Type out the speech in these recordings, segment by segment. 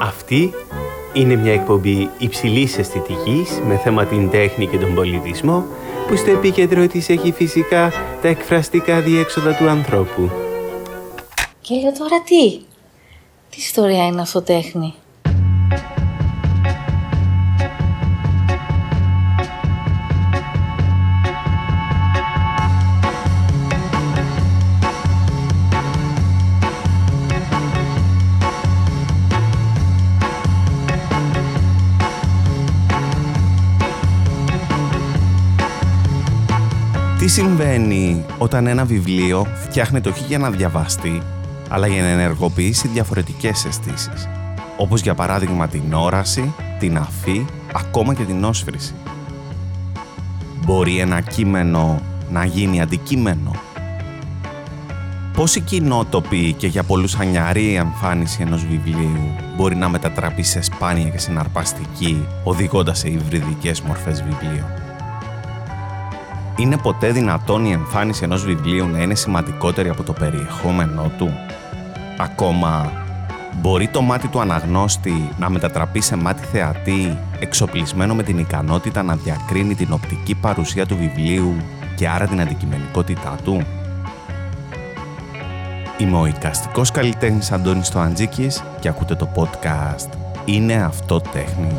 Αυτή είναι μια εκπομπή υψηλής αισθητικής με θέμα την τέχνη και τον πολιτισμό που στο επίκεντρο της έχει φυσικά τα εκφραστικά διέξοδα του ανθρώπου. Και λέω τώρα τι; Τι ιστορία είναι αυτό τέχνη; Τι συμβαίνει όταν ένα βιβλίο φτιάχνεται όχι για να διαβαστεί, αλλά για να ενεργοποιήσει διαφορετικές αισθήσεις. όπως για παράδειγμα την όραση, την αφή, ακόμα και την όσφρηση. Μπορεί ένα κείμενο να γίνει αντικείμενο. Πώς η κοινότοπη και για πολλούς ανιαρή εμφάνιση ενός βιβλίου μπορεί να μετατραπεί σε σπάνια και συναρπαστική, οδηγώντας σε υβριδικές μορφές βιβλίων; Είναι ποτέ δυνατόν η εμφάνιση ενός βιβλίου να είναι σημαντικότερη από το περιεχόμενό του; Ακόμα, μπορεί το μάτι του αναγνώστη να μετατραπεί σε μάτι θεατή εξοπλισμένο με την ικανότητα να διακρίνει την οπτική παρουσία του βιβλίου και άρα την αντικειμενικότητά του; Είμαι ο οικαστικός καλλιτέχνης Αντώνης Τοαντζίκης και ακούτε το podcast «Είναι αυτό τέχνη».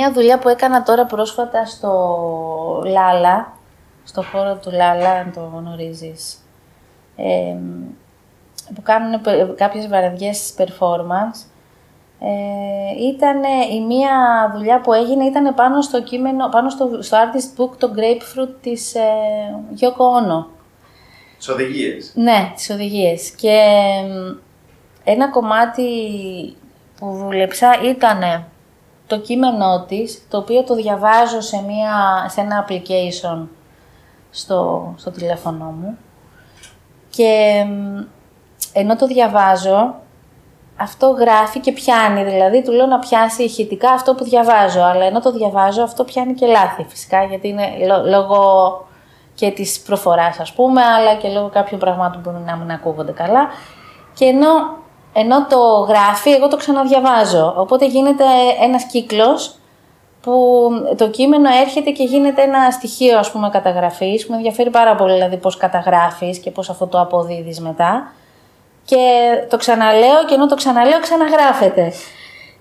Σε μια δουλειά που έκανα τώρα πρόσφατα στο Λάλα, στο χώρο του Λάλα, αν το γνωρίζεις, ε, που κάνουν πε- κάποιες βραδιές performance, ε, ήταν η μία δουλειά που έγινε ήταν πάνω στο κείμενο, πάνω στο, στο artist book το Grapefruit της ε, Yoko Ono. Τις οδηγίες. Ναι, τις οδηγίες. Και εμ, ένα κομμάτι που δούλεψα ήταν το κείμενό της, το οποίο το διαβάζω σε, μια, σε ένα application στο, στο τηλέφωνό μου. Και εμ, ενώ το διαβάζω, αυτό γράφει και πιάνει. Δηλαδή, του λέω να πιάσει ηχητικά αυτό που διαβάζω. Αλλά ενώ το διαβάζω, αυτό πιάνει και λάθη φυσικά, γιατί είναι λό- λόγω και της προφοράς, ας πούμε, αλλά και λόγω κάποιων πραγμάτων που μπορεί να μην ακούγονται καλά. Και ενώ, ενώ το γράφει, εγώ το ξαναδιαβάζω. Οπότε γίνεται ένας κύκλος που το κείμενο έρχεται και γίνεται ένα στοιχείο, ας πούμε, καταγραφής, που με ενδιαφέρει πάρα πολύ, δηλαδή, πώς καταγράφεις και πώς αυτό το αποδίδεις μετά. Και το ξαναλέω και ενώ το ξαναλέω ξαναγράφεται.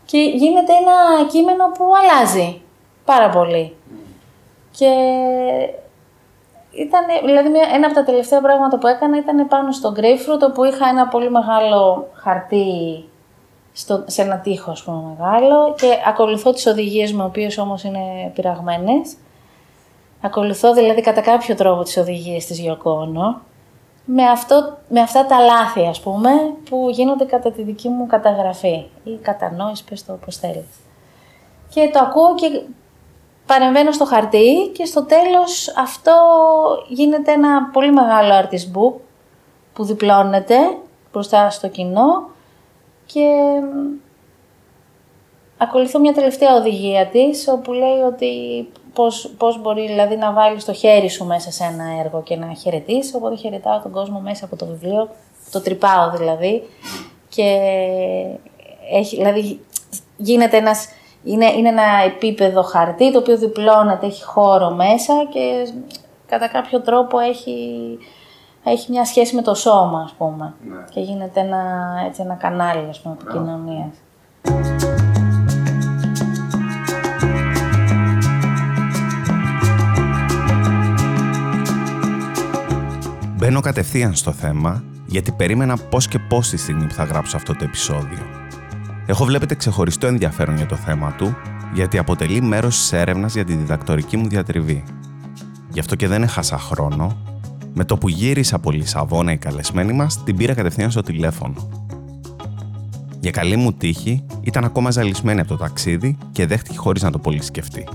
Και γίνεται ένα κείμενο που αλλάζει πάρα πολύ. Και ήταν, δηλαδή μια- ένα από τα τελευταία πράγματα που έκανα ήταν πάνω στο grapefruit, όπου είχα ένα πολύ μεγάλο χαρτί στο, σε ένα τοίχο, ας πούμε, μεγάλο και ακολουθώ τις οδηγίες μου, οι οποίες όμως είναι πειραγμένες. Ακολουθώ δηλαδή κατά κάποιο τρόπο τις οδηγίες της Γιοκόνο, με, αυτό, με αυτά τα λάθη, ας πούμε, που γίνονται κατά τη δική μου καταγραφή ή κατανόηση, πες το όπως θέλεις. Και το ακούω και παρεμβαίνω στο χαρτί και στο τέλος αυτό γίνεται ένα πολύ μεγάλο artist book που διπλώνεται μπροστά στο κοινό και μ, ακολουθώ μια τελευταία οδηγία της όπου λέει ότι πώς, πώς μπορεί δηλαδή να βάλεις το χέρι σου μέσα σε ένα έργο και να χαιρετήσει. Οπότε χαιρετάω τον κόσμο μέσα από το βιβλίο, το τρυπάω δηλαδή και έχει, δηλαδή γίνεται ένας, είναι, είναι ένα επίπεδο χαρτί το οποίο διπλώνεται, έχει χώρο μέσα και κατά κάποιο τρόπο έχει, έχει μια σχέση με το σώμα ας πούμε και γίνεται ένα, έτσι, ένα κανάλι ας πούμε επικοινωνίας. Μπαίνω κατευθείαν στο θέμα, γιατί περίμενα πώς και πώς τη στιγμή που θα γράψω αυτό το επεισόδιο. Έχω βλέπετε ξεχωριστό ενδιαφέρον για το θέμα του, γιατί αποτελεί μέρος της έρευνας για τη διδακτορική μου διατριβή. Γι' αυτό και δεν έχασα χρόνο, με το που γύρισα από Λισαβόνα η καλεσμένη μας, την πήρα κατευθείαν στο τηλέφωνο. Για καλή μου τύχη, ήταν ακόμα ζαλισμένη από το ταξίδι και δέχτηκε χωρίς να το πολύ σκεφτεί.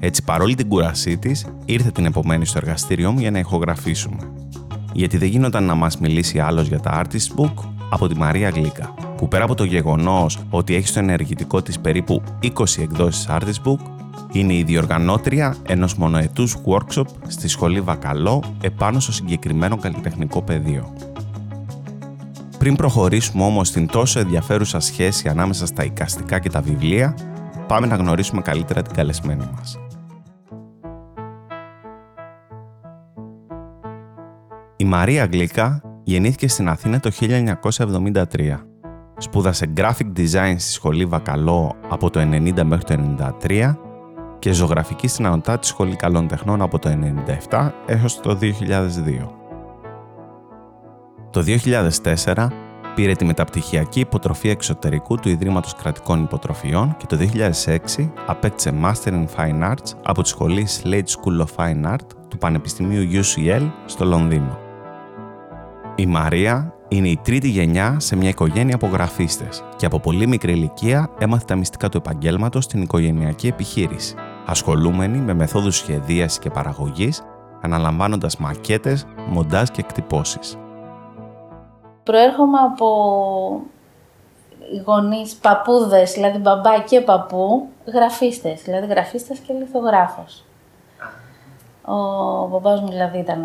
Έτσι, παρόλη την κουρασή της, ήρθε την επομένη στο εργαστήριό μου για να ηχογραφήσουμε. Γιατί δεν γινόταν να μας μιλήσει άλλος για τα Artist Book από τη Μαρία Γλίκα, που πέρα από το γεγονός ότι έχει στο ενεργητικό της περίπου 20 εκδόσεις Artist Book, Είναι η διοργανώτρια ενός μονοετούς workshop στη Σχολή Βακαλό επάνω στο συγκεκριμένο καλλιτεχνικό πεδίο. Πριν προχωρήσουμε όμως στην τόσο ενδιαφέρουσα σχέση ανάμεσα στα οικαστικά και τα βιβλία, πάμε να γνωρίσουμε καλύτερα την καλεσμένη μας. Η Μαρία Γλίκα γεννήθηκε στην Αθήνα το 1973. Σπούδασε graphic design στη σχολή Βακαλό από το 1990 μέχρι το 1993 και ζωγραφική στην Ανωτά της Σχολή Καλών Τεχνών από το 1997 έως το 2002. Το 2004 πήρε τη μεταπτυχιακή υποτροφία εξωτερικού του Ιδρύματος Κρατικών Υποτροφιών και το 2006 απέκτησε Master in Fine Arts από τη σχολή Slade School of Fine Art του Πανεπιστημίου UCL στο Λονδίνο. Η Μαρία είναι η τρίτη γενιά σε μια οικογένεια από γραφίστες και από πολύ μικρή ηλικία έμαθε τα μυστικά του επαγγέλματος στην οικογενειακή επιχείρηση, ασχολούμενη με μεθόδους σχεδίασης και παραγωγής, αναλαμβάνοντας μακέτες, μοντάζ και εκτυπώσεις. Προέρχομαι από γονείς, παππούδες, δηλαδή μπαμπά και παππού, γραφίστες, δηλαδή γραφίστας και λιθογράφος. Ο μπαμπάς μου δηλαδή ήταν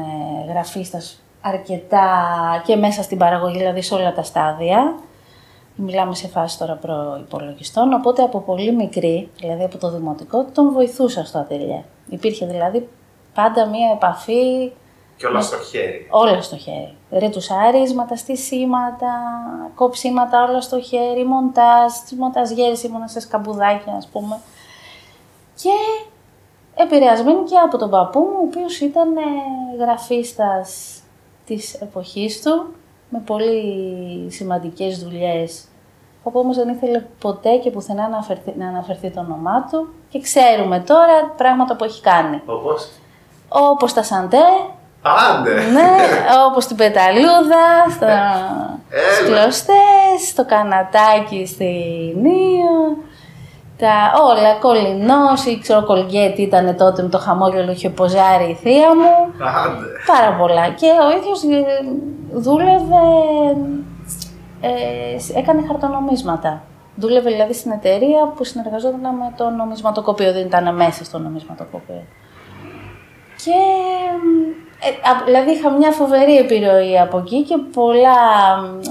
γραφίστας αρκετά και μέσα στην παραγωγή, δηλαδή σε όλα τα στάδια. Μιλάμε σε φάση τώρα προϋπολογιστών, οπότε από πολύ μικρή, δηλαδή από το δημοτικό, τον βοηθούσα στο ατελιέ. Υπήρχε δηλαδή πάντα μία επαφή... Και όλα στο χέρι. Όλα στο χέρι. Ρετουσάρισματα, στήσιματα, κόψιματα, όλα στο χέρι, μοντάζ, μονταζιέρες ήμουνα σε σκαμπουδάκια, ας πούμε. Και επηρεασμένη και από τον παππού μου, ο οποίος ήταν γραφίστας της εποχής του, με πολύ σημαντικές δουλειές, όπου όμως δεν ήθελε ποτέ και πουθενά να αναφερθεί, να αναφερθεί το όνομά του. Και ξέρουμε τώρα πράγματα που έχει κάνει. Όπως; Όπως τα σαντέ, Άντε! ναι, όπως την πεταλούδα, στα κλωστές, το κανατάκι στην Νίο, τα όλα, κολληνός ή ξέρω κολγκέτι ήταν τότε με το χαμόγελο είχε ποζάρει η θεία μου. Άντε. Πάρα πολλά. Και ο ίδιος ε, δούλευε, ε, έκανε χαρτονομίσματα. Δούλευε δηλαδή στην εταιρεία που συνεργαζόταν με το νομισματοκοπείο, δεν ήταν μέσα στο νομισματοκοπείο. Και ε, δηλαδή είχα μια φοβερή επιρροή από εκεί και πολλά,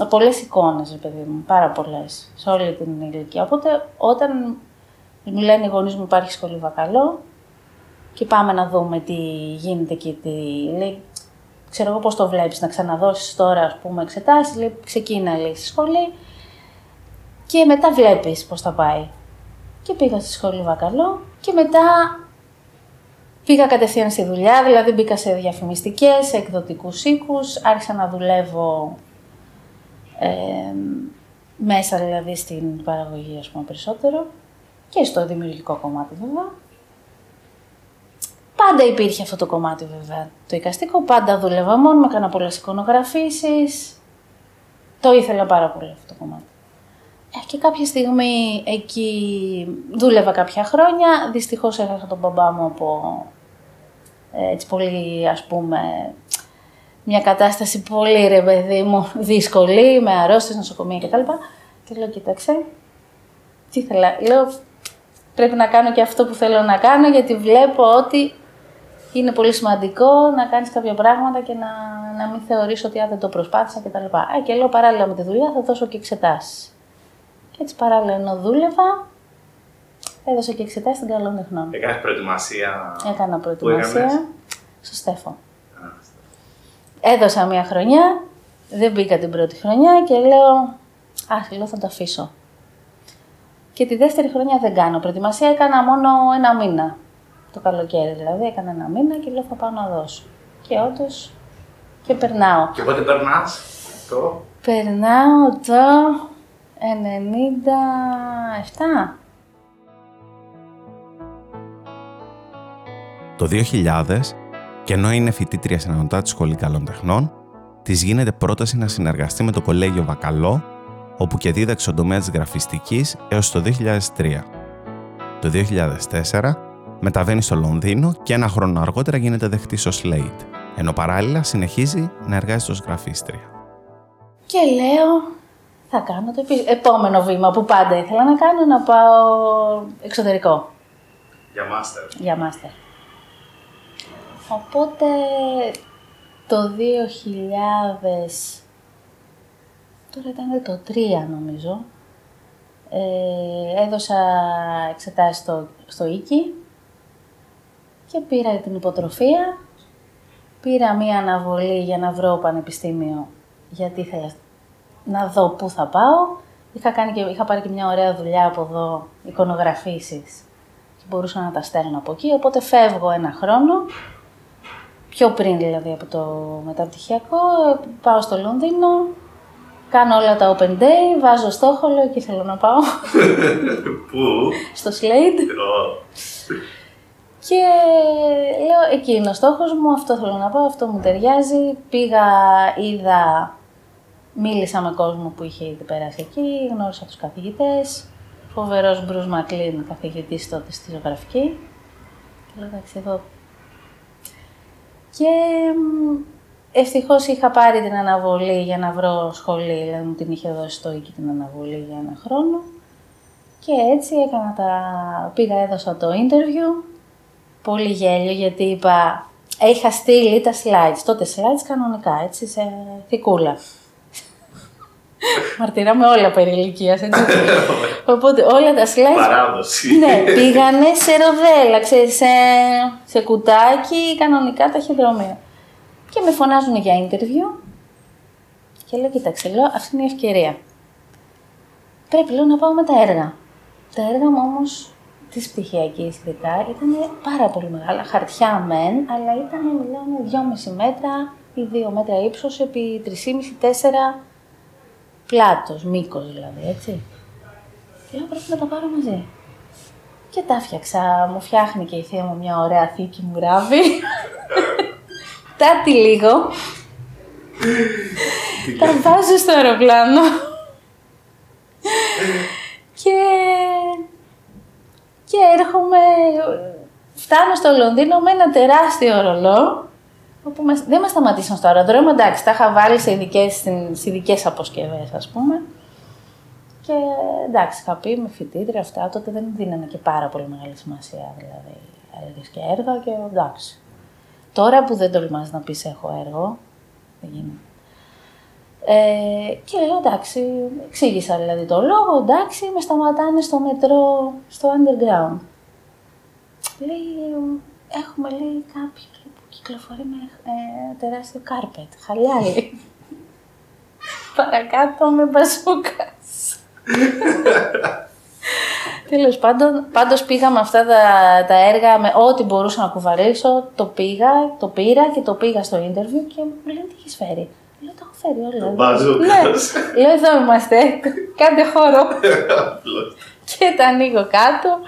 πολλές εικόνες, παιδί μου, πάρα πολλές, σε όλη την ηλικία. Οπότε όταν μου λένε οι γονείς μου υπάρχει σχολή βακαλό και πάμε να δούμε τι γίνεται και τι λέει. Ξέρω εγώ πώς το βλέπεις, να ξαναδώσεις τώρα ας πούμε εξετάσεις, λέει ξεκίνα λέει στη σχολή και μετά βλέπεις πώς θα πάει. Και πήγα στη σχολή Βακαλό και μετά πήγα κατευθείαν στη δουλειά, δηλαδή μπήκα σε διαφημιστικές, σε εκδοτικούς οίκους, άρχισα να δουλεύω ε, μέσα δηλαδή στην παραγωγή ας πούμε περισσότερο και στο δημιουργικό κομμάτι βέβαια. Πάντα υπήρχε αυτό το κομμάτι βέβαια. Το εικαστικό πάντα δούλευα μόνο, με έκανα πολλές εικονογραφήσεις. Το ήθελα πάρα πολύ αυτό το κομμάτι. Ε, και κάποια στιγμή εκεί δούλευα κάποια χρόνια. Δυστυχώς έχασα τον μπαμπά μου από ε, έτσι πολύ ας πούμε μια κατάσταση πολύ ρε παιδί μου δύσκολη, με αρρώστιες, νοσοκομεία κτλ. Και λέω, κοίταξε, τι ήθελα, λέω, πρέπει να κάνω και αυτό που θέλω να κάνω, γιατί βλέπω ότι είναι πολύ σημαντικό να κάνεις κάποια πράγματα και να, να μην θεωρείς ότι δεν το προσπάθησα κτλ. Ε, και λέω παράλληλα με τη δουλειά θα δώσω και εξετάσεις. Και έτσι παράλληλα ενώ δούλευα, έδωσα και εξετάσεις στην καλών τεχνών. Έκανες προετοιμασία. Έκανα προετοιμασία στο Στέφο. Έδωσα μία χρονιά, δεν μπήκα την πρώτη χρονιά και λέω, α, λέω θα το αφήσω. Και τη δεύτερη χρονιά δεν κάνω προετοιμασία, έκανα μόνο ένα μήνα. Το καλοκαίρι δηλαδή, έκανα ένα μήνα και λέω θα πάω να δώσω. Και όντως και περνάω. Και πότε περνάς το; Περνάω το 97. Το 2000, και ενώ είναι φοιτήτρια στην Ανωτάτη Σχολή Καλών Τεχνών, της γίνεται πρόταση να συνεργαστεί με το Κολέγιο Βακαλό όπου και δίδαξε στον τομέας της γραφιστικής έως το 2003. Το 2004 μεταβαίνει στο Λονδίνο και ένα χρόνο αργότερα γίνεται δεχτής στο Slate, ενώ παράλληλα συνεχίζει να εργάζεται ως γραφίστρια. Και λέω, θα κάνω το επόμενο βήμα που πάντα ήθελα να κάνω, να πάω εξωτερικό. Για μάστερ. Για μάστερ. Οπότε το 2000, τώρα ήταν το 3 νομίζω, ε, έδωσα εξετάσεις στο, στο Ίκη και πήρα την υποτροφία. Πήρα μία αναβολή για να βρω πανεπιστήμιο, γιατί ήθελα να δω πού θα πάω. Είχα, κάνει και, είχα πάρει και μια ωραία δουλειά από εδώ, εικονογραφήσεις, και μπορούσα να τα στέλνω από εκεί, οπότε φεύγω ένα χρόνο, πιο πριν δηλαδή από το μεταπτυχιακό, πάω στο Λονδίνο, κάνω όλα τα open day, βάζω στόχο, λέω εκεί θέλω να πάω. Πού; στο Slade. Και λέω, εκεί είναι ο στόχος μου, αυτό θέλω να πάω, αυτό μου ταιριάζει. Πήγα, είδα, μίλησα με κόσμο που είχε ήδη περάσει εκεί, γνώρισα τους καθηγητές. Φοβερός Μπρουζ Μακλίν, καθηγητής τότε στη ζωγραφική. Και λέω, εντάξει, εδώ... Και ευτυχώς είχα πάρει την αναβολή για να βρω σχολή, δηλαδή μου την είχε δώσει το οίκη την αναβολή για ένα χρόνο. Και έτσι έκανα τα... πήγα, έδωσα το interview, πολύ γέλιο γιατί είπα, είχα στείλει τα slides, τότε slides κανονικά, έτσι, σε θικούλα. Μαρτυράμε όλα περί ηλικίας, έτσι. Οπότε όλα τα slides... Παράδοση. ναι, πήγανε σε ροδέλα, ξέρεις, σε, σε κουτάκι, κανονικά ταχυδρομεία. Και με φωνάζουν για interview και λέω, κοίταξε, λέω, αυτή είναι η ευκαιρία. Πρέπει, λέω, να πάω με τα έργα. Τα έργα μου όμως της πτυχιακής ειδικά ήταν πάρα πολύ μεγάλα. Χαρτιά μεν, αλλά ήταν, μιλάμε, 2,5 μέτρα ή 2 μέτρα ύψος επί 3,5-4 πλάτος, μήκος δηλαδή, έτσι. Και λέω πρέπει να τα πάρω μαζί. Και τα φτιάξα, μου φτιάχνει και η θεία μου μια ωραία θήκη μου ράβει. Τάτι λίγο. τα βάζω στο αεροπλάνο. και και έρχομαι, φτάνω στο Λονδίνο με ένα τεράστιο ρολό, όπου μας, δεν μας σταματήσαν στο αεροδρόμιο, εντάξει, τα είχα βάλει σε ειδικές, σε ειδικές αποσκευές, ας πούμε. Και εντάξει, είχα πει με φοιτήτρια αυτά, τότε δεν δίνανε και πάρα πολύ μεγάλη σημασία, δηλαδή, έργες και έργα και εντάξει. Τώρα που δεν τολμάς να πεις έχω έργο, δεν γίνεται. Ε, και λέω εντάξει, εξήγησα δηλαδή το λόγο, εντάξει, με σταματάνε στο μετρό, στο underground. Λέει, έχουμε λέει κάποιον που κυκλοφορεί με ε, τεράστιο κάρπετ, χαλιάλι. Παρακάτω με μπαζούκας. Τέλος πάντων, πάντως πήγα με αυτά τα, τα έργα, με ό,τι μπορούσα να κουβαλήσω, το πήγα, το πήρα και το πήγα στο interview και μου λένε τι έχεις φέρει; Λέω, το έχω φέρει όλα. Μπαζούκας. Ναι, λέω, εδώ είμαστε. Κάντε χώρο. και τα ανοίγω κάτω.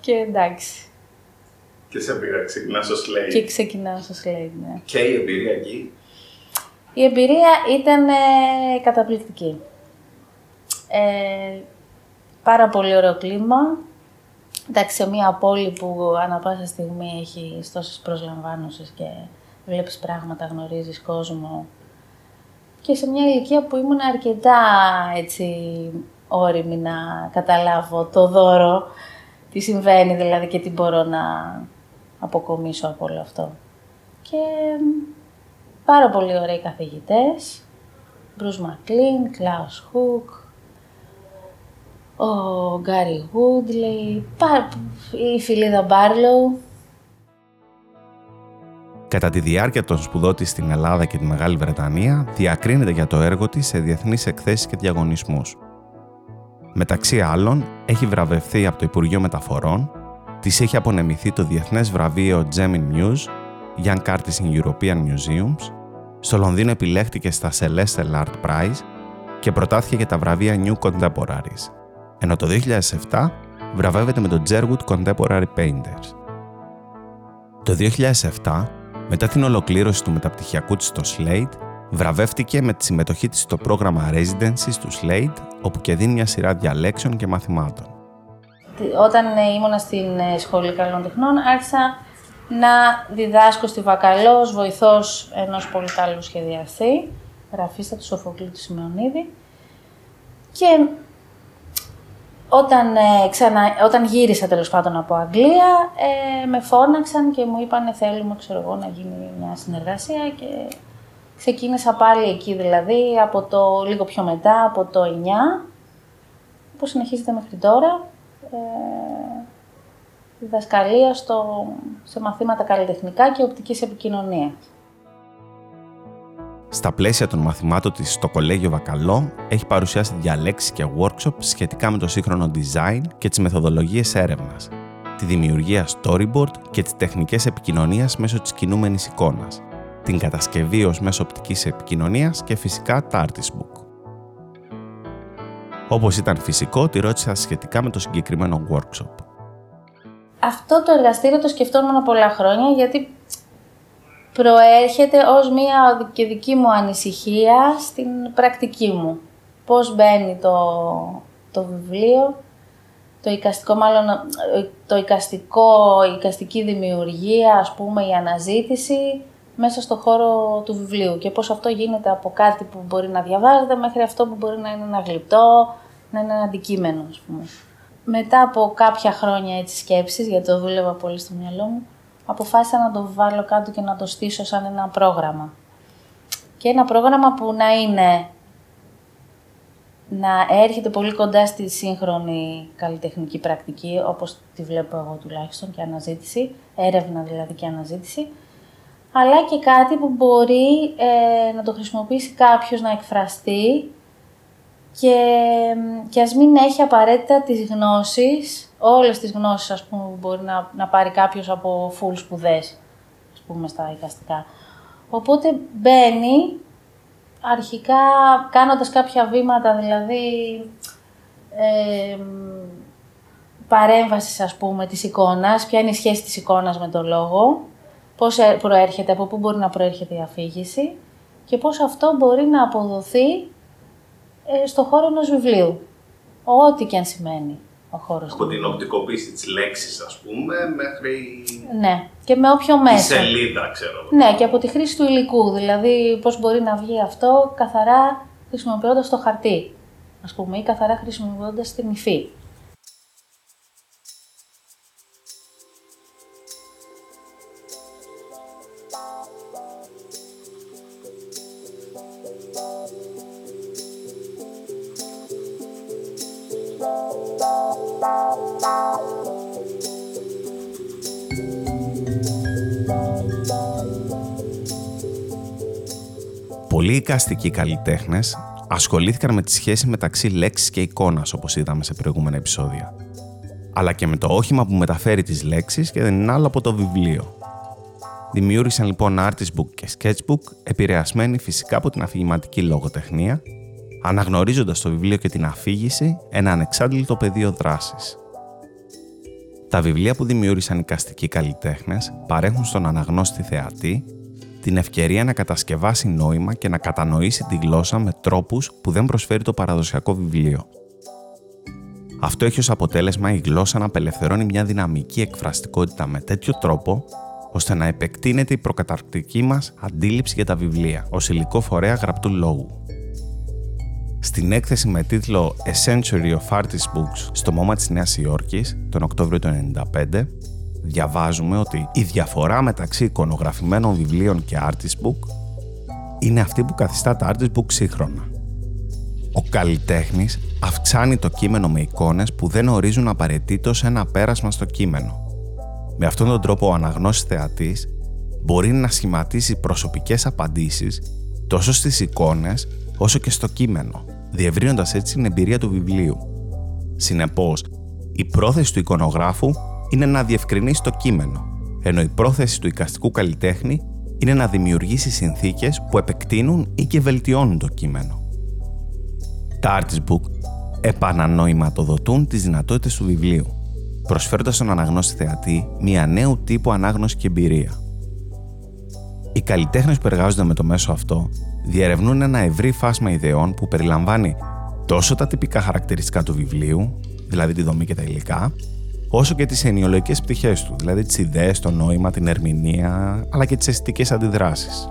Και εντάξει. Και σε πήρα, ξεκινάς στο Slade. Και ξεκινάω στο Slade, ναι. Και η εμπειρία εκεί; Η εμπειρία ήταν ε, καταπληκτική. Ε, πάρα πολύ ωραίο κλίμα. Εντάξει, σε μια πόλη που ανά πάσα στιγμή έχει τόσες προσλαμβάνωσες και βλέπεις πράγματα, γνωρίζεις κόσμο και σε μια ηλικία που ήμουν αρκετά έτσι όρημη να καταλάβω το δώρο, τι συμβαίνει δηλαδή και τι μπορώ να αποκομίσω από όλο αυτό. Και πάρα πολύ ωραίοι καθηγητές, Bruce McLean, Klaus Hook, ο Γκάρι Woodley, η Φιλίδα Μπάρλοου, Κατά τη διάρκεια των σπουδών της στην Ελλάδα και τη Μεγάλη Βρετανία, διακρίνεται για το έργο της σε διεθνείς εκθέσεις και διαγωνισμούς. Μεταξύ άλλων, έχει βραβευθεί από το Υπουργείο Μεταφορών, της έχει απονεμηθεί το Διεθνές Βραβείο Gemini Muse, Young Artists in European Museums, στο Λονδίνο επιλέχθηκε στα Celestial Art Prize και προτάθηκε για τα βραβεία New Contemporaries, ενώ το 2007 βραβεύεται με το Jerwood Contemporary Painters. Το 2007 μετά την ολοκλήρωση του μεταπτυχιακού της στο Slade, βραβεύτηκε με τη συμμετοχή της στο πρόγραμμα Residency του Slade, όπου και δίνει μια σειρά διαλέξεων και μαθημάτων. Όταν ε, ήμουν στην ε, Σχολή Καλών Τεχνών, άρχισα να διδάσκω στη Βακαλός ως βοηθός ενός πολύ καλού σχεδιαστή, γραφίστα του Σοφοκλή του Σιμεωνίδη. Και Όταν, ε, ξανα, όταν γύρισα τέλος πάντων από Αγγλία, ε, με φώναξαν και μου είπαν θέλουμε ξέρω εγώ, να γίνει μια συνεργασία και ξεκίνησα πάλι εκεί δηλαδή, από το λίγο πιο μετά, από το 9, που συνεχίζεται μέχρι τώρα. Ε, διδασκαλία στο, σε μαθήματα καλλιτεχνικά και οπτικής επικοινωνίας. Στα πλαίσια των μαθημάτων της στο Κολέγιο Βακαλό έχει παρουσιάσει διαλέξεις και workshop σχετικά με το σύγχρονο design και τις μεθοδολογίες έρευνας, τη δημιουργία storyboard και τις τεχνικές επικοινωνίας μέσω της κινούμενης εικόνας, την κατασκευή ως μέσω οπτικής επικοινωνίας και φυσικά τα artist book. Όπως ήταν φυσικό, τη ρώτησα σχετικά με το συγκεκριμένο workshop. Αυτό το εργαστήριο το σκεφτόμουν πολλά χρόνια γιατί προέρχεται ως μία και δική μου ανησυχία στην πρακτική μου. Πώς μπαίνει το, το βιβλίο, το οικαστικό μάλλον, το οικαστικό, η οικαστική δημιουργία, ας πούμε, η αναζήτηση μέσα στο χώρο του βιβλίου και πώς αυτό γίνεται από κάτι που μπορεί να διαβάζεται μέχρι αυτό που μπορεί να είναι ένα γλυπτό, να είναι ένα αντικείμενο, ας πούμε. Μετά από κάποια χρόνια έτσι σκέψης, γιατί το δούλευα πολύ στο μυαλό μου, αποφάσισα να το βάλω κάτω και να το στήσω σαν ένα πρόγραμμα. Και ένα πρόγραμμα που να είναι να έρχεται πολύ κοντά στη σύγχρονη καλλιτεχνική πρακτική, όπως τη βλέπω εγώ τουλάχιστον, και αναζήτηση, έρευνα δηλαδή και αναζήτηση, αλλά και κάτι που μπορεί ε, να το χρησιμοποιήσει κάποιος να εκφραστεί και, και ας μην έχει απαραίτητα τις γνώσεις, όλες τις γνώσεις ας πούμε, που μπορεί να, να πάρει κάποιος από full σπουδές, ας πούμε, στα εικαστικά. Οπότε μπαίνει αρχικά κάνοντας κάποια βήματα, δηλαδή ε, παρέμβασης ας πούμε της εικόνας, ποια είναι η σχέση της εικόνας με τον λόγο, πώς ε, προέρχεται, από πού μπορεί να προέρχεται η αφήγηση και πώς αυτό μπορεί να αποδοθεί ε, στο χώρο ενός βιβλίου. Ό,τι και αν σημαίνει ο χώρος. Από την οπτικοποίηση της λέξης, ας πούμε, μέχρι. Ναι, και με όποιο μέσο. Τη σελίδα, ξέρω. Ναι, και από τη χρήση του υλικού. Δηλαδή, πώς μπορεί να βγει αυτό καθαρά χρησιμοποιώντας το χαρτί, ας πούμε, ή καθαρά χρησιμοποιώντας την υφή. Πολλοί εικαστικοί καλλιτέχνες ασχολήθηκαν με τη σχέση μεταξύ λέξης και εικόνας, όπως είδαμε σε προηγούμενα επεισόδια. Αλλά και με το όχημα που μεταφέρει τις λέξεις και δεν είναι άλλο από το βιβλίο. Δημιούργησαν λοιπόν artist book και sketchbook, επηρεασμένοι φυσικά από την αφηγηματική λογοτεχνία, αναγνωρίζοντας το βιβλίο και την αφήγηση ένα ανεξάντλητο πεδίο δράσης. Τα βιβλία που δημιούργησαν οι καστικοί καλλιτέχνες παρέχουν στον αναγνώστη θεατή την ευκαιρία να κατασκευάσει νόημα και να κατανοήσει τη γλώσσα με τρόπους που δεν προσφέρει το παραδοσιακό βιβλίο. Αυτό έχει ως αποτέλεσμα η γλώσσα να απελευθερώνει μια δυναμική εκφραστικότητα με τέτοιο τρόπο, ώστε να επεκτείνεται η προκαταρκτική μας αντίληψη για τα βιβλία ως υλικό φορέα γραπτού λόγου. Στην έκθεση με τίτλο A Century of Artist Books στο MoMA της Νέας Υόρκης τον Οκτώβριο του 1995, διαβάζουμε ότι η διαφορά μεταξύ εικονογραφημένων βιβλίων και artist book είναι αυτή που καθιστά τα artist book σύγχρονα. Ο καλλιτέχνης αυξάνει το κείμενο με εικόνες που δεν ορίζουν απαραίτητος ένα πέρασμα στο κείμενο. Με αυτόν τον τρόπο ο αναγνώστης θεατής μπορεί να σχηματίσει προσωπικές απαντήσεις τόσο στις εικόνες όσο και στο κείμενο, διευρύνοντας έτσι την εμπειρία του βιβλίου. Συνεπώς, η πρόθεση του εικονογράφου είναι να διευκρινίσει το κείμενο, ενώ η πρόθεση του εικαστικού καλλιτέχνη είναι να δημιουργήσει συνθήκες που επεκτείνουν ή και βελτιώνουν το κείμενο. Τα Artist Book επανανοηματοδοτούν τις δυνατότητες του βιβλίου, προσφέροντας στον αναγνώστη θεατή μια νέου τύπου ανάγνωση και εμπειρία. Οι καλλιτέχνες που εργάζονται με το μέσο αυτό διερευνούν ένα ευρύ φάσμα ιδεών που περιλαμβάνει τόσο τα τυπικά χαρακτηριστικά του βιβλίου, δηλαδή τη δομή και τα υλικά, όσο και τις ενοιολογικές πτυχές του, δηλαδή τις ιδέες, το νόημα, την ερμηνεία, αλλά και τις αισθητικές αντιδράσεις.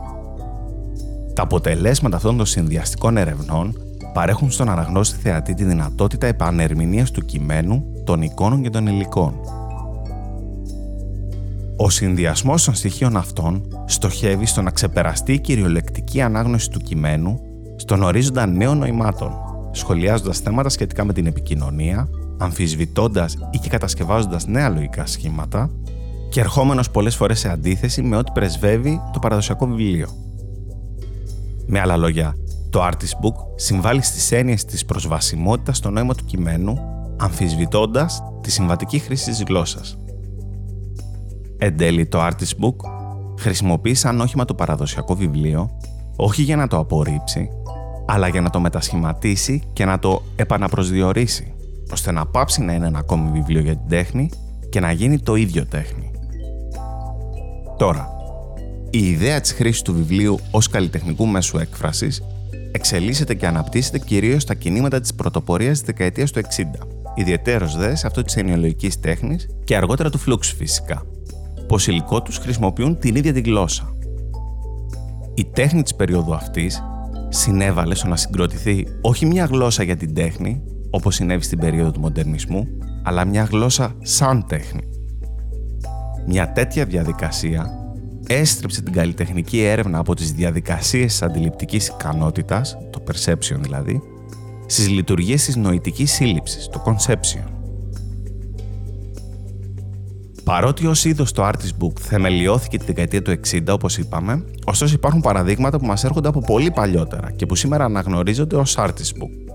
Τα αποτελέσματα αυτών των συνδυαστικών ερευνών παρέχουν στον αναγνώστη θεατή τη δυνατότητα επανερμηνείας του κειμένου, των εικόνων και των υλικών. Ο συνδυασμός των στοιχείων αυτών στοχεύει στο να ξεπεραστεί η κυριολεκτική ανάγνωση του κειμένου στον ορίζοντα νέων νοημάτων, σχολιάζοντας θέματα σχετικά με την επικοινωνία, αμφισβητώντας ή και κατασκευάζοντας νέα λογικά σχήματα και ερχόμενος πολλές φορές σε αντίθεση με ό,τι πρεσβεύει το παραδοσιακό βιβλίο. Με άλλα λόγια, το Artist Book συμβάλλει στις έννοιες της προσβασιμότητας στο νόημα του κειμένου, αμφισβητώντας τη συμβατική χρήση της γλώσσας. Εν τέλει, το Artist Book χρησιμοποιεί σαν όχημα το παραδοσιακό βιβλίο, όχι για να το απορρίψει, αλλά για να το μετασχηματίσει και να το επαναπροσδιορίσει, ώστε να πάψει να είναι ένα ακόμη βιβλίο για την τέχνη και να γίνει το ίδιο τέχνη. Τώρα, η ιδέα της χρήσης του βιβλίου ως καλλιτεχνικού μέσου έκφρασης εξελίσσεται και αναπτύσσεται κυρίως στα κινήματα της πρωτοπορίας της δεκαετίας του 60, ιδιαιτέρως δε σε αυτό της ενοιολογικής τέχνης και αργότερα του φλούξ φυσικά, πως υλικό τους χρησιμοποιούν την ίδια τη γλώσσα. Η τέχνη της περίοδου αυτής συνέβαλε στο να συγκροτηθεί όχι μια γλώσσα για την τέχνη, όπως συνέβη στην περίοδο του μοντερνισμού, αλλά μια γλώσσα σαν τέχνη. Μια τέτοια διαδικασία έστρεψε την καλλιτεχνική έρευνα από τις διαδικασίες της αντιληπτικής ικανότητας, το perception δηλαδή, στις λειτουργίες της νοητικής σύλληψης, το conception. Παρότι ως είδος το Artist Book θεμελιώθηκε τη δεκαετία του 60, όπως είπαμε, ωστόσο υπάρχουν παραδείγματα που μας έρχονται από πολύ παλιότερα και που σήμερα αναγνωρίζονται ως Artist Book.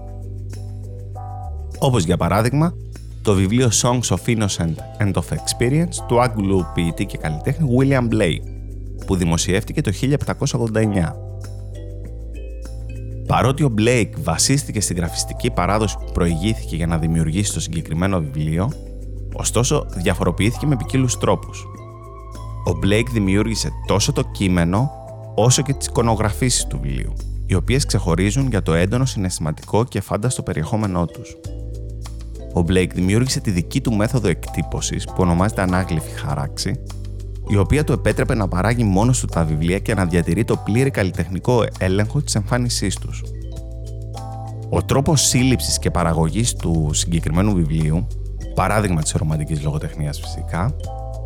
Όπως για παράδειγμα, το βιβλίο Songs of Innocent and of Experience του Άγγλου ποιητή και καλλιτέχνη William Blake, που δημοσιεύτηκε το 1789. Παρότι ο Blake βασίστηκε στη γραφιστική παράδοση που προηγήθηκε για να δημιουργήσει το συγκεκριμένο βιβλίο, ωστόσο διαφοροποιήθηκε με ποικίλους τρόπους. Ο Blake δημιούργησε τόσο το κείμενο όσο και τις εικονογραφήσεις του βιβλίου, οι οποίες ξεχωρίζουν για το έντονο συναισθηματικό και φάνταστο περιεχόμενό τους. Ο Blake δημιούργησε τη δική του μέθοδο εκτύπωσης που ονομάζεται ανάγλυφη χάραξη, η οποία του επέτρεπε να παράγει μόνος του τα βιβλία και να διατηρεί το πλήρη καλλιτεχνικό έλεγχο της εμφάνισής τους. Ο τρόπος σύλληψης και παραγωγής του συγκεκριμένου βιβλίου παράδειγμα της ρομαντικής λογοτεχνίας φυσικά,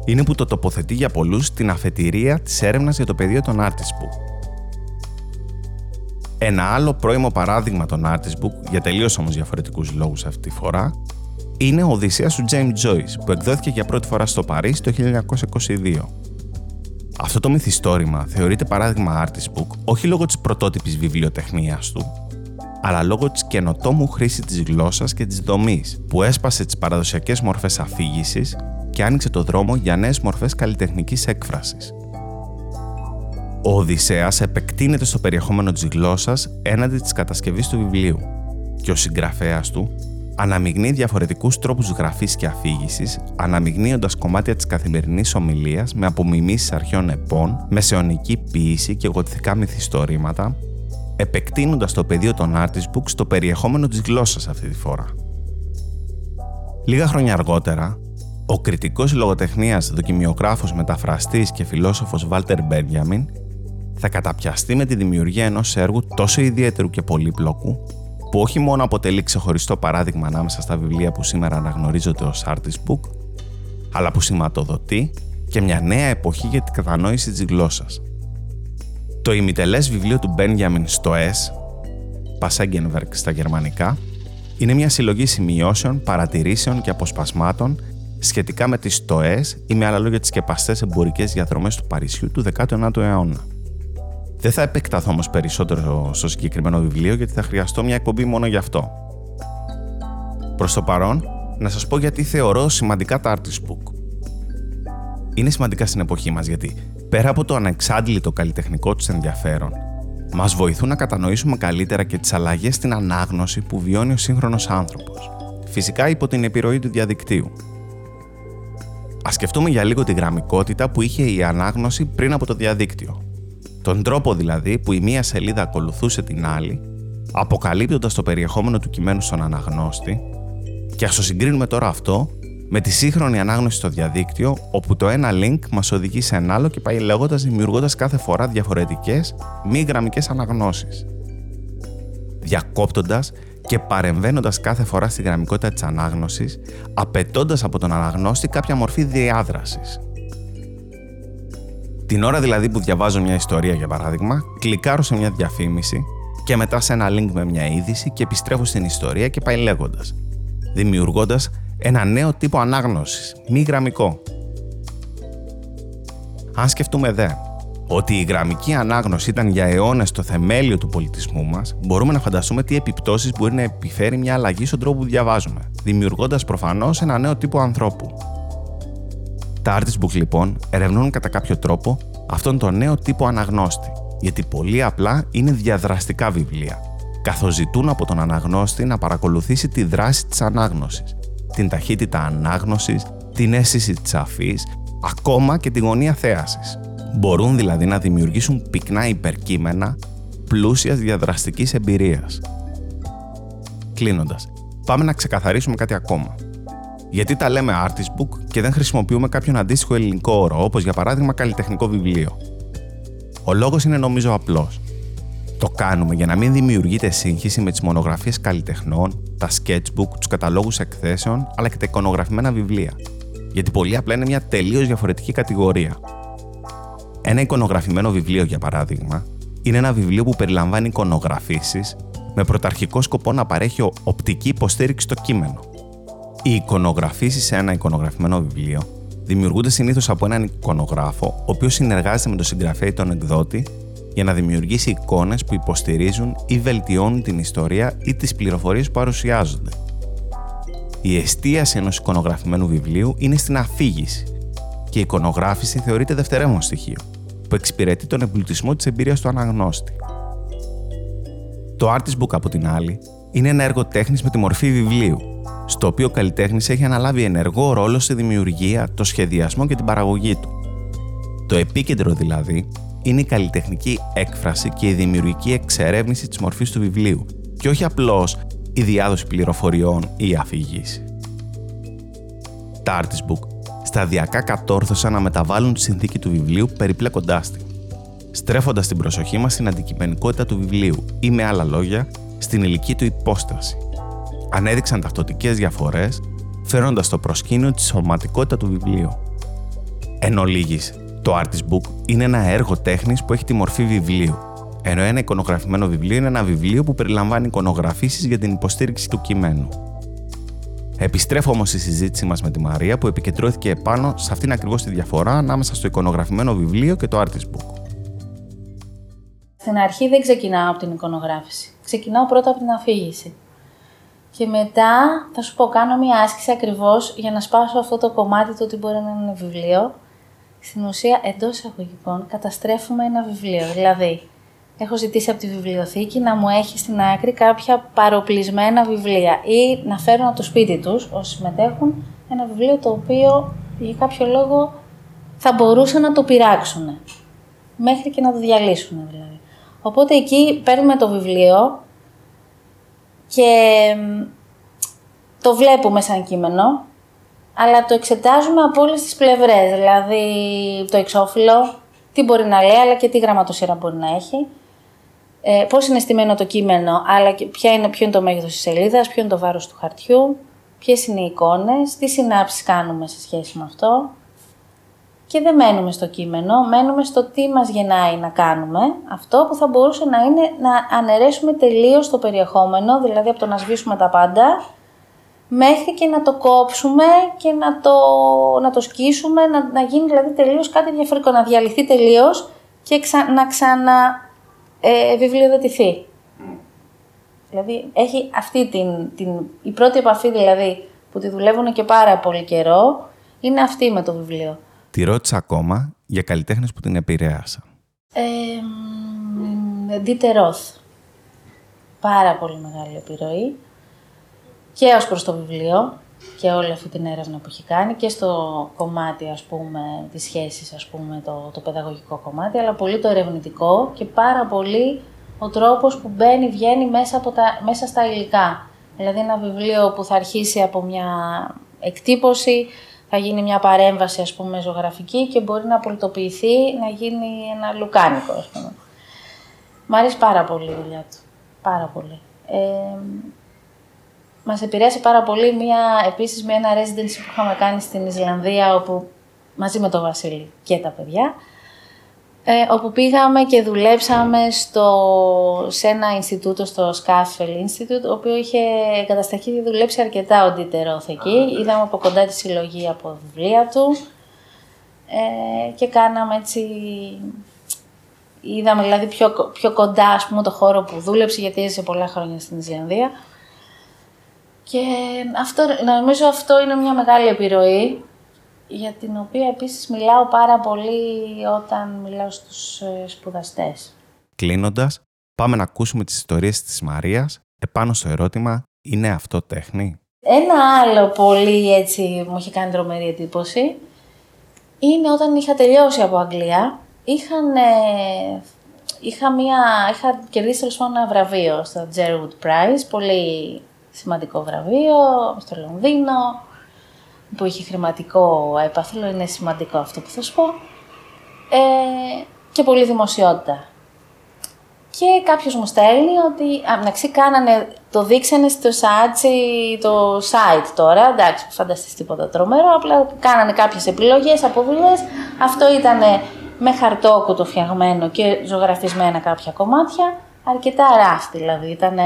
είναι που το τοποθετεί για πολλούς την αφετηρία της έρευνας για το πεδίο των Artist Book. Ένα άλλο πρώιμο παράδειγμα των Artist Book, για τελείως όμως διαφορετικούς λόγους αυτή τη φορά, είναι ο Οδυσσέας του James Joyce, που εκδόθηκε για πρώτη φορά στο Παρίσι το 1922. Αυτό το μυθιστόρημα θεωρείται παράδειγμα Artist Book όχι λόγω της πρωτότυπης βιβλιοτεχνίας του, αλλά λόγω της καινοτόμου χρήσης της γλώσσας και της δομής, που έσπασε τις παραδοσιακές μορφές αφήγησης και άνοιξε το δρόμο για νέες μορφές καλλιτεχνικής έκφρασης. Ο Οδυσσέας επεκτείνεται στο περιεχόμενο της γλώσσας έναντι της κατασκευής του βιβλίου και ο συγγραφέας του αναμειγνύει διαφορετικούς τρόπους γραφής και αφήγησης, αναμειγνύοντας κομμάτια της καθημερινής ομιλίας με απομιμήσεις αρχαίων επών, μεσαιωνική ποίηση και γοτθικά μυθιστορήματα, επεκτείνοντας το πεδίο των Artist Books στο περιεχόμενο της γλώσσας αυτή τη φορά. Λίγα χρόνια αργότερα, ο κριτικός λογοτεχνίας, δοκιμιογράφος, μεταφραστής και φιλόσοφος Βάλτερ Μπένιαμιν θα καταπιαστεί με τη δημιουργία ενός έργου τόσο ιδιαίτερου και πολύπλοκου που όχι μόνο αποτελεί ξεχωριστό παράδειγμα ανάμεσα στα βιβλία που σήμερα αναγνωρίζονται ως Artist Book, αλλά που σηματοδοτεί και μια νέα εποχή για την κατανόηση της γλώσσας. Το ημιτελές βιβλίο του Benjamin στο S, Passagenwerk στα γερμανικά, είναι μια συλλογή σημειώσεων, παρατηρήσεων και αποσπασμάτων σχετικά με τις στοές ή με άλλα λόγια τις σκεπαστές εμπορικές διαδρομές του Παρισιού του 19ου αιώνα. Δεν θα επεκταθώ όμως περισσότερο στο συγκεκριμένο βιβλίο γιατί θα χρειαστώ μια εκπομπή μόνο γι' αυτό. Προς το παρόν, να σας πω γιατί θεωρώ σημαντικά τα Artist Book. Είναι σημαντικά στην εποχή μας γιατί πέρα από το ανεξάντλητο καλλιτεχνικό τους ενδιαφέρον, μας βοηθούν να κατανοήσουμε καλύτερα και τις αλλαγές στην ανάγνωση που βιώνει ο σύγχρονος άνθρωπος, φυσικά υπό την επιρροή του διαδικτύου. Α σκεφτούμε για λίγο τη γραμμικότητα που είχε η ανάγνωση πριν από το διαδίκτυο. Τον τρόπο δηλαδή που η μία σελίδα ακολουθούσε την άλλη, αποκαλύπτοντας το περιεχόμενο του κειμένου στον αναγνώστη, και ας το συγκρίνουμε τώρα αυτό με τη σύγχρονη ανάγνωση στο διαδίκτυο, όπου το ένα link μας οδηγεί σε ένα άλλο και πάει λέγοντας δημιουργώντας κάθε φορά διαφορετικές μη γραμμικές αναγνώσεις. διακόπτοντας και παρεμβαίνοντας κάθε φορά στη γραμμικότητα της ανάγνωσης, απαιτώντας από τον αναγνώστη κάποια μορφή διάδρασης. Την ώρα δηλαδή που διαβάζω μια ιστορία, για παράδειγμα, κλικάρω σε μια διαφήμιση και μετά σε ένα link με μια είδηση και επιστρέφω στην ιστορία και πάει λέγοντας, δημιουργώντας ένα νέο τύπο ανάγνωσης, μη γραμμικό. Αν σκεφτούμε δε ότι η γραμμική ανάγνωση ήταν για αιώνες το θεμέλιο του πολιτισμού μας, μπορούμε να φανταστούμε τι επιπτώσεις μπορεί να επιφέρει μια αλλαγή στον τρόπο που διαβάζουμε, δημιουργώντας προφανώς ένα νέο τύπο ανθρώπου. Τα Artist Book λοιπόν ερευνούν κατά κάποιο τρόπο αυτόν τον νέο τύπο αναγνώστη, γιατί πολύ απλά είναι διαδραστικά βιβλία, καθώς ζητούν από τον αναγνώστη να παρακολουθήσει τη δράση της ανάγνωσης, την ταχύτητα ανάγνωσης, την αίσθηση της αφής, ακόμα και τη γωνία θέασης. Μπορούν δηλαδή να δημιουργήσουν πυκνά υπερκείμενα πλούσιας διαδραστικής εμπειρίας. Κλείνοντας, πάμε να ξεκαθαρίσουμε κάτι ακόμα. Γιατί τα λέμε artist book και δεν χρησιμοποιούμε κάποιον αντίστοιχο ελληνικό όρο, όπως για παράδειγμα καλλιτεχνικό βιβλίο. Ο λόγος είναι νομίζω απλός. Το κάνουμε για να μην δημιουργείται σύγχυση με τις μονογραφίες καλλιτεχνών, τα sketchbook, τους καταλόγους εκθέσεων, αλλά και τα εικονογραφημένα βιβλία. Γιατί πολύ απλά είναι μια τελείως διαφορετική κατηγορία. Ένα εικονογραφημένο βιβλίο, για παράδειγμα, είναι ένα βιβλίο που περιλαμβάνει εικονογραφήσεις με πρωταρχικό σκοπό να παρέχει οπτική υποστήριξη στο κείμενο. Οι εικονογραφήσεις σε ένα εικονογραφημένο βιβλίο δημιουργούνται συνήθως από έναν εικονογράφο, ο οποίος συνεργάζεται με τον συγγραφέα ή τον εκδότη για να δημιουργήσει εικόνες που υποστηρίζουν ή βελτιώνουν την ιστορία ή τις πληροφορίες που παρουσιάζονται. Η εστίαση ενός εικονογραφημένου βιβλίου είναι στην αφήγηση και η εικονογράφηση θεωρείται δευτερεύον στοιχείο, που εξυπηρετεί τον εμπλουτισμό της εμπειρίας του αναγνώστη. Το Artist Book, από την άλλη, είναι ένα έργο τέχνης με τη μορφή βιβλίου, στο οποίο ο καλλιτέχνης έχει αναλάβει ενεργό ρόλο στη δημιουργία, το σχεδιασμό και την παραγωγή του. Το επίκεντρο δηλαδή είναι η καλλιτεχνική έκφραση και η δημιουργική εξερεύνηση της μορφής του βιβλίου και όχι απλώς η διάδοση πληροφοριών ή η αφήγηση. Τα Artist Book σταδιακά κατόρθωσαν να μεταβάλουν τη συνθήκη του βιβλίου περιπλέκοντάς την, στρέφοντας την προσοχή μας στην αντικειμενικότητα του βιβλίου ή με άλλα λόγια, στην ηλική του υπόσταση ανέδειξαν ταυτοτικές διαφορές, φέροντας στο προσκήνιο τη σωματικότητα του βιβλίου. Εν ολίγης, το Artist Book είναι ένα έργο τέχνης που έχει τη μορφή βιβλίου, ενώ ένα εικονογραφημένο βιβλίο είναι ένα βιβλίο που περιλαμβάνει εικονογραφήσεις για την υποστήριξη του κειμένου. Επιστρέφω όμως στη συζήτησή μας με τη Μαρία που επικεντρώθηκε επάνω σε αυτήν ακριβώς τη διαφορά ανάμεσα στο εικονογραφημένο βιβλίο και το Artist Book. Στην αρχή δεν ξεκινάω από την εικονογράφηση. Ξεκινάω πρώτα από την αφήγηση. Και μετά θα σου πω, κάνω μια άσκηση ακριβώς για να σπάσω αυτό το κομμάτι το ότι μπορεί να είναι βιβλίο. Στην ουσία, εντός εισαγωγικών, καταστρέφουμε ένα βιβλίο. Δηλαδή, έχω ζητήσει από τη βιβλιοθήκη να μου έχει στην άκρη κάποια παροπλισμένα βιβλία ή να φέρουν από το σπίτι τους, όσοι συμμετέχουν, ένα βιβλίο το οποίο για κάποιο λόγο θα μπορούσαν να το πειράξουν. Μέχρι και να το διαλύσουν δηλαδή. Οπότε εκεί παίρνουμε το βιβλίο, και το βλέπουμε σαν κείμενο, αλλά το εξετάζουμε από όλες τις πλευρές, δηλαδή το εξώφυλλο, τι μπορεί να λέει, αλλά και τι γραμματοσύρα μπορεί να έχει, ε, πώς είναι στημένο το κείμενο, αλλά και ποια είναι, ποιο είναι το μέγεθος της σελίδας, ποιο είναι το βάρος του χαρτιού, ποιες είναι οι εικόνες, τι συνάψεις κάνουμε σε σχέση με αυτό, και δεν μένουμε στο κείμενο, μένουμε στο τι μας γεννάει να κάνουμε, αυτό που θα μπορούσε να είναι να αναιρέσουμε τελείως το περιεχόμενο, δηλαδή από το να σβήσουμε τα πάντα, μέχρι και να το κόψουμε και να το, να το σκίσουμε, να, να γίνει δηλαδή τελείως κάτι διαφορετικό, να διαλυθεί τελείως και να ξανα ε, βιβλιοδοτηθεί. Δηλαδή έχει αυτή την, την, η πρώτη επαφή δηλαδή που τη δουλεύουν και πάρα πολύ καιρό, είναι αυτή με το βιβλίο. Τη ρώτησα ακόμα για καλλιτέχνες που την επηρέασαν. Ντίτε Ρόθ. Πάρα πολύ μεγάλη επιρροή. Και ως προς το βιβλίο και όλη αυτή την έρευνα που έχει κάνει και στο κομμάτι, ας πούμε, της σχέσης, ας πούμε, το, το παιδαγωγικό κομμάτι, αλλά πολύ το ερευνητικό και πάρα πολύ ο τρόπος που μπαίνει, βγαίνει μέσα, από τα, μέσα στα υλικά. Δηλαδή ένα βιβλίο που θα αρχίσει από μια εκτύπωση, θα γίνει μια παρέμβαση ας πούμε ζωγραφική και μπορεί να πολιτοποιηθεί, να γίνει ένα λουκάνικο ας πούμε. Μ' αρέσει πάρα πολύ η δουλειά του. Πάρα πολύ. Ε, μας επηρέασε πάρα πολύ μια, επίσης μια ένα residency που είχαμε κάνει στην Ισλανδία, όπου μαζί με τον Βασίλη και τα παιδιά, ε, όπου πήγαμε και δουλέψαμε στο, σε ένα Ινστιτούτο, στο Σκάφελ Institute, το οποίος είχε εγκατασταχεί δουλέψει αρκετά ο Ντίτεροθ εκεί. Είδαμε από κοντά τη συλλογή από βιβλία του ε, και κάναμε έτσι... Είδαμε δηλαδή πιο, πιο κοντά ας πούμε, το χώρο που δούλεψε, γιατί έζησε πολλά χρόνια στην Ισλανδία. Και αυτό, νομίζω αυτό είναι μια μεγάλη επιρροή για την οποία επίσης μιλάω πάρα πολύ όταν μιλάω στους ε, σπουδαστές. Κλείνοντας, πάμε να ακούσουμε τις ιστορίες της Μαρίας επάνω στο ερώτημα «Είναι αυτό τέχνη» Ένα άλλο πολύ έτσι μου είχε κάνει τρομερή εντύπωση είναι όταν είχα τελειώσει από Αγγλία, είχαν, ε, είχα, μια, είχα κερδίσει τέλος ένα βραβείο στο Gerwood Prize, πολύ σημαντικό βραβείο, στο Λονδίνο, που είχε χρηματικό έπαθλο, είναι σημαντικό αυτό που θα σου πω, ε, και πολύ δημοσιότητα. Και κάποιος μου στέλνει ότι, μεταξύ κάνανε, το δείξανε στο σάτσι, το site τώρα, εντάξει, φανταστείς τίποτα τρομερό, απλά κάνανε κάποιες επιλογές από δουλειές. Αυτό ήταν με χαρτόκουτο φτιαγμένο και ζωγραφισμένα κάποια κομμάτια, αρκετά ράφτη δηλαδή, ήτανε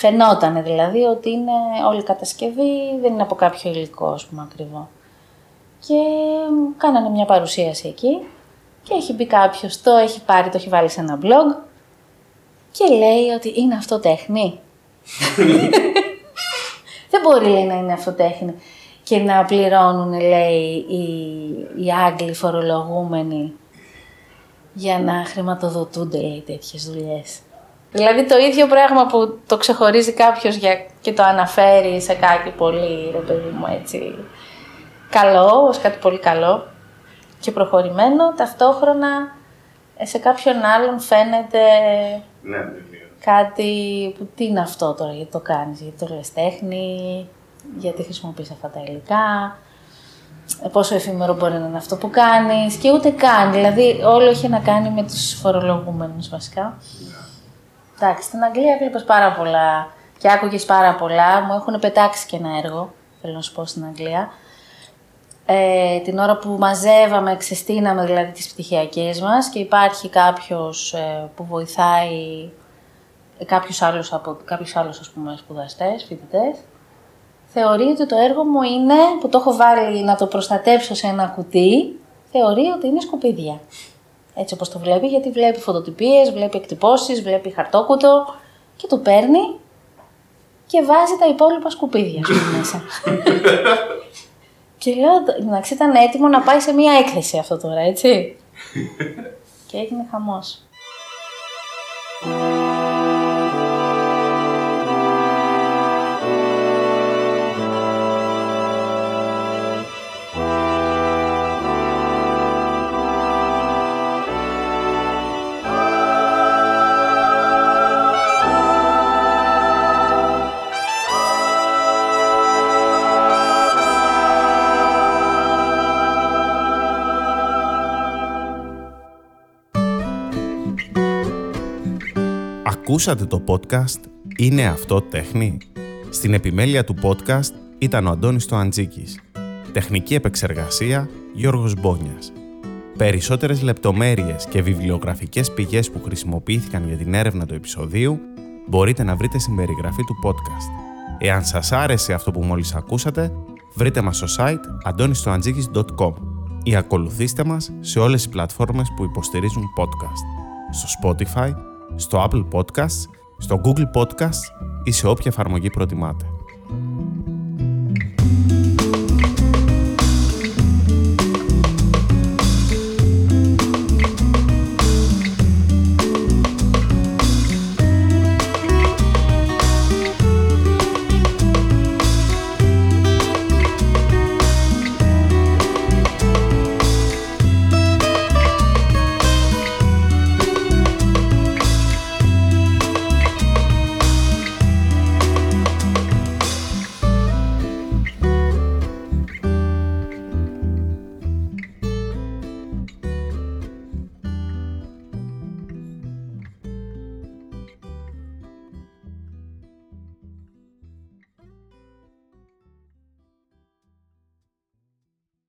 Φαινόταν δηλαδή ότι είναι όλη η κατασκευή, δεν είναι από κάποιο υλικό, ας πούμε, ακριβό. Και κάνανε μια παρουσίαση εκεί και έχει μπει κάποιος, το έχει πάρει, το έχει βάλει σε ένα blog και λέει ότι είναι αυτό τέχνη. δεν μπορεί, λέει, να είναι αυτό τέχνη και να πληρώνουν, λέει, οι, οι Άγγλοι φορολογούμενοι για να χρηματοδοτούνται, λέει, τέτοιες δουλειές. Δηλαδή το ίδιο πράγμα που το ξεχωρίζει κάποιος για... και το αναφέρει σε κάτι πολύ, ρε παιδί μου, έτσι, καλό, ως κάτι πολύ καλό και προχωρημένο, ταυτόχρονα ε, σε κάποιον άλλον φαίνεται ναι, κάτι που τι είναι αυτό τώρα, γιατί το κάνεις, γιατί το λες τέχνη, γιατί χρησιμοποιείς αυτά τα υλικά, ε, πόσο εφήμερο μπορεί να είναι αυτό που κάνεις και ούτε καν, δηλαδή όλο έχει να κάνει με τους φορολογούμενους βασικά. Εντάξει, στην Αγγλία έβλεπε πάρα πολλά και άκουγες πάρα πολλά. Μου έχουν πετάξει και ένα έργο, θέλω να σου πω στην Αγγλία. Ε, την ώρα που μαζεύαμε, ξεστήναμε δηλαδή τις πτυχιακές μας και υπάρχει κάποιος ε, που βοηθάει ε, κάποιους άλλους, από, κάποιους άλλους ας πούμε, σπουδαστές, φοιτητές, θεωρεί ότι το έργο μου είναι, που το έχω βάλει να το προστατέψω σε ένα κουτί, θεωρεί ότι είναι σκουπίδια έτσι όπως το βλέπει, γιατί βλέπει φωτοτυπίες, βλέπει εκτυπώσεις, βλέπει χαρτόκουτο και το παίρνει και βάζει τα υπόλοιπα σκουπίδια στο μέσα. και λέω, εντάξει, ήταν έτοιμο να πάει σε μία έκθεση αυτό τώρα, έτσι. και έγινε χαμός. Ακούσατε το podcast «Είναι αυτό τέχνη» Στην επιμέλεια του podcast ήταν ο Αντώνης Τοαντζίκης. Τεχνική επεξεργασία Γιώργος Μπόνιας. Περισσότερες λεπτομέρειες και βιβλιογραφικές πηγές που χρησιμοποιήθηκαν για την έρευνα του επεισοδίου μπορείτε να βρείτε στην περιγραφή του podcast. Εάν σας άρεσε αυτό που μόλις ακούσατε, βρείτε μας στο site antonistoantζίκης.com ή ακολουθήστε μας σε όλες τις πλατφόρμες που υποστηρίζουν podcast. Στο Spotify, στο Apple Podcasts, στο Google Podcasts ή σε όποια εφαρμογή προτιμάτε.